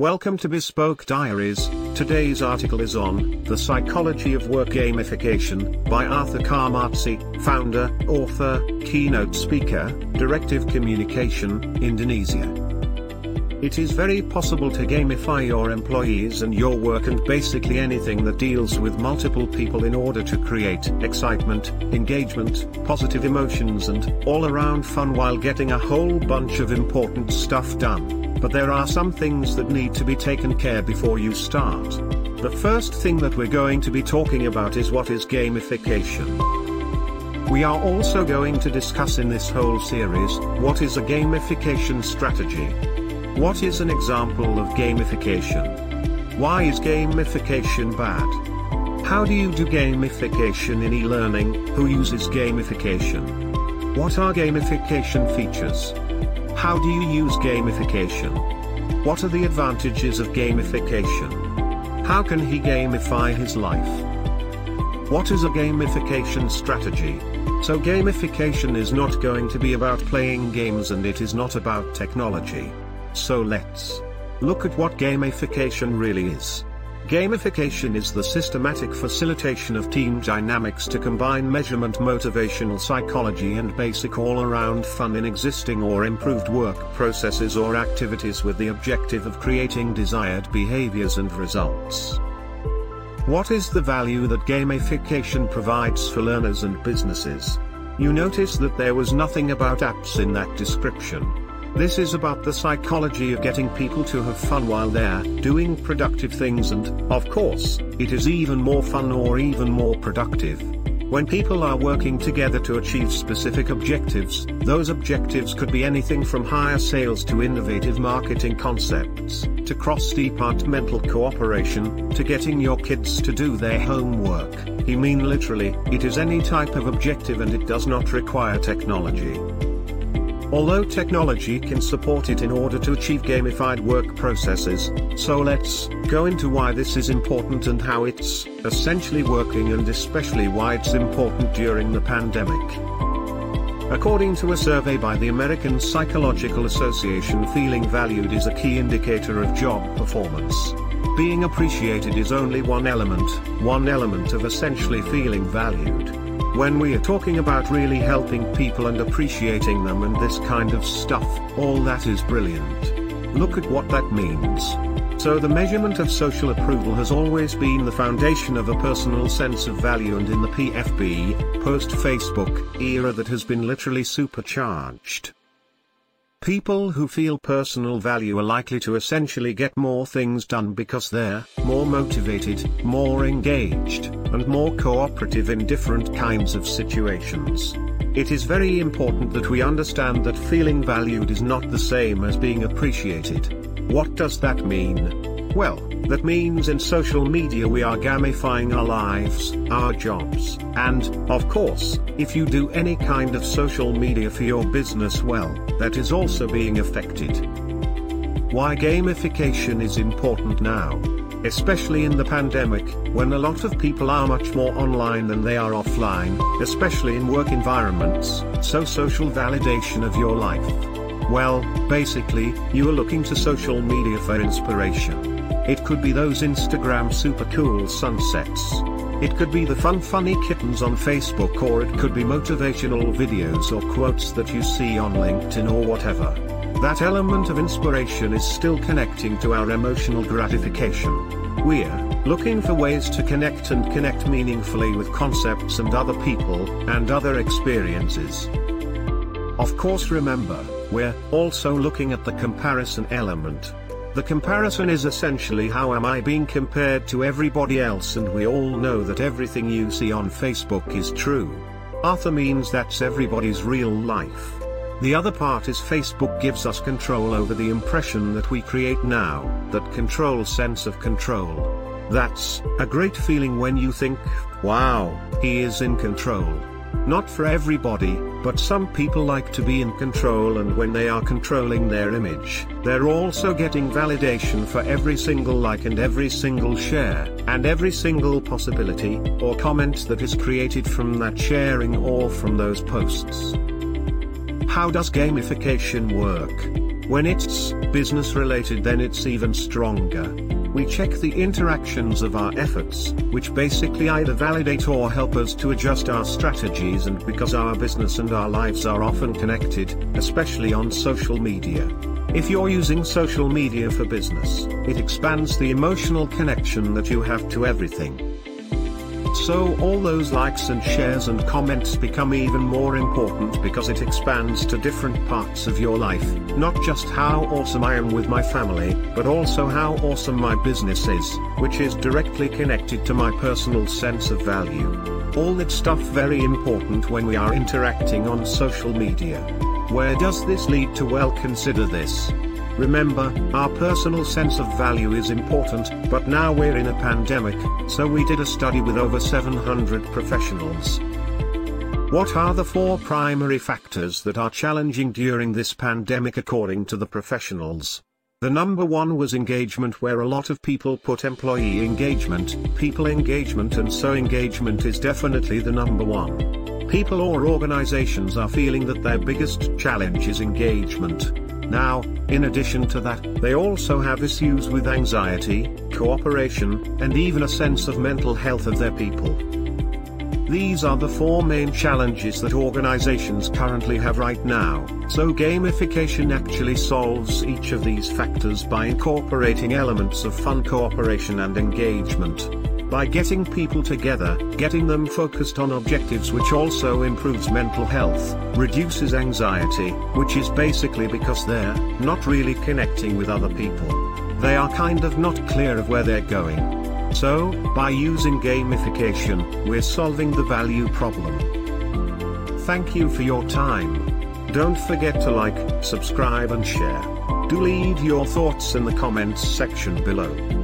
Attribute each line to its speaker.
Speaker 1: Welcome to Bespoke Diaries. Today's article is on The Psychology of Work Gamification by Arthur Carmazzi, founder, author, keynote speaker, Directive Communication, Indonesia. It is very possible to gamify your employees and your work and basically anything that deals with multiple people in order to create excitement, engagement, positive emotions and all around fun while getting a whole bunch of important stuff done but there are some things that need to be taken care before you start. The first thing that we're going to be talking about is what is gamification. We are also going to discuss in this whole series, what is a gamification strategy? What is an example of gamification? Why is gamification bad? How do you do gamification in e-learning, who uses gamification? What are gamification features? How do you use gamification? What are the advantages of gamification? How can he gamify his life? What is a gamification strategy? So gamification is not going to be about playing games and it is not about technology. So let's look at what gamification really is. Gamification is the systematic facilitation of team dynamics to combine measurement motivational psychology and basic all-around fun in existing or improved work processes or activities with the objective of creating desired behaviors and results. What is the value that gamification provides for learners and businesses? You notice that there was nothing about apps in that description. This is about the psychology of getting people to have fun while they're doing productive things and, of course, it is even more fun or even more productive. When people are working together to achieve specific objectives, those objectives could be anything from higher sales to innovative marketing concepts, to cross-departmental cooperation, to getting your kids to do their homework. He mean literally, it is any type of objective and it does not require technology. Although technology can support it in order to achieve gamified work processes, so let's go into why this is important and how it's essentially working and especially why it's important during the pandemic. According to a survey by the American Psychological Association feeling valued is a key indicator of job performance. Being appreciated is only one element, one element of essentially feeling valued. When we are talking about really helping people and appreciating them and this kind of stuff, all that is brilliant. Look at what that means. So the measurement of social approval has always been the foundation of a personal sense of value and in the PFB, post-Facebook, era that has been literally supercharged. People who feel personal value are likely to essentially get more things done because they're more motivated, more engaged, and more cooperative in different kinds of situations. It is very important that we understand that feeling valued is not the same as being appreciated. What does that mean? Well, that means in social media we are gamifying our lives, our jobs, and, of course, if you do any kind of social media for your business well, that is also being affected. Why gamification is important now. Especially in the pandemic, when a lot of people are much more online than they are offline, especially in work environments, so social validation of your life. Well, basically, you are looking to social media for inspiration. It could be those Instagram super cool sunsets. It could be the fun funny kittens on Facebook or it could be motivational videos or quotes that you see on LinkedIn or whatever. That element of inspiration is still connecting to our emotional gratification. We're looking for ways to connect and connect meaningfully with concepts and other people and other experiences. Of course remember, we're also looking at the comparison element. The comparison is essentially how am I being compared to everybody else and we all know that everything you see on Facebook is true. Arthur means that's everybody's real life. The other part is Facebook gives us control over the impression that we create now, that control sense of control. That's a great feeling when you think, wow, he is in control. Not for everybody, but some people like to be in control and when they are controlling their image, they're also getting validation for every single like and every single share, and every single possibility, or comment that is created from that sharing or from those posts. How does gamification work? When it's business related, then it's even stronger. We check the interactions of our efforts, which basically either validate or help us to adjust our strategies and because our business and our lives are often connected, especially on social media. If you're using social media for business, it expands the emotional connection that you have to everything. So all those likes and shares and comments become even more important because it expands to different parts of your life, not just how awesome I am with my family, but also how awesome my business is, which is directly connected to my personal sense of value. All that stuff very important when we are interacting on social media. Where does this lead to well consider this. Remember, our personal sense of value is important, but now we're in a pandemic, so we did a study with over 700 professionals. What are the four primary factors that are challenging during this pandemic according to the professionals? The number one was engagement where a lot of people put employee engagement, people engagement and so engagement is definitely the number one. People or organizations are feeling that their biggest challenge is engagement. Now, in addition to that, they also have issues with anxiety, cooperation, and even a sense of mental health of their people. These are the four main challenges that organizations currently have right now, so gamification actually solves each of these factors by incorporating elements of fun cooperation and engagement by getting people together, getting them focused on objectives which also improves mental health, reduces anxiety, which is basically because they're not really connecting with other people. They are kind of not clear of where they're going. So, by using gamification, we're solving the value problem. Thank you for your time. Don't forget to like, subscribe and share. Do leave your thoughts in the comments section below.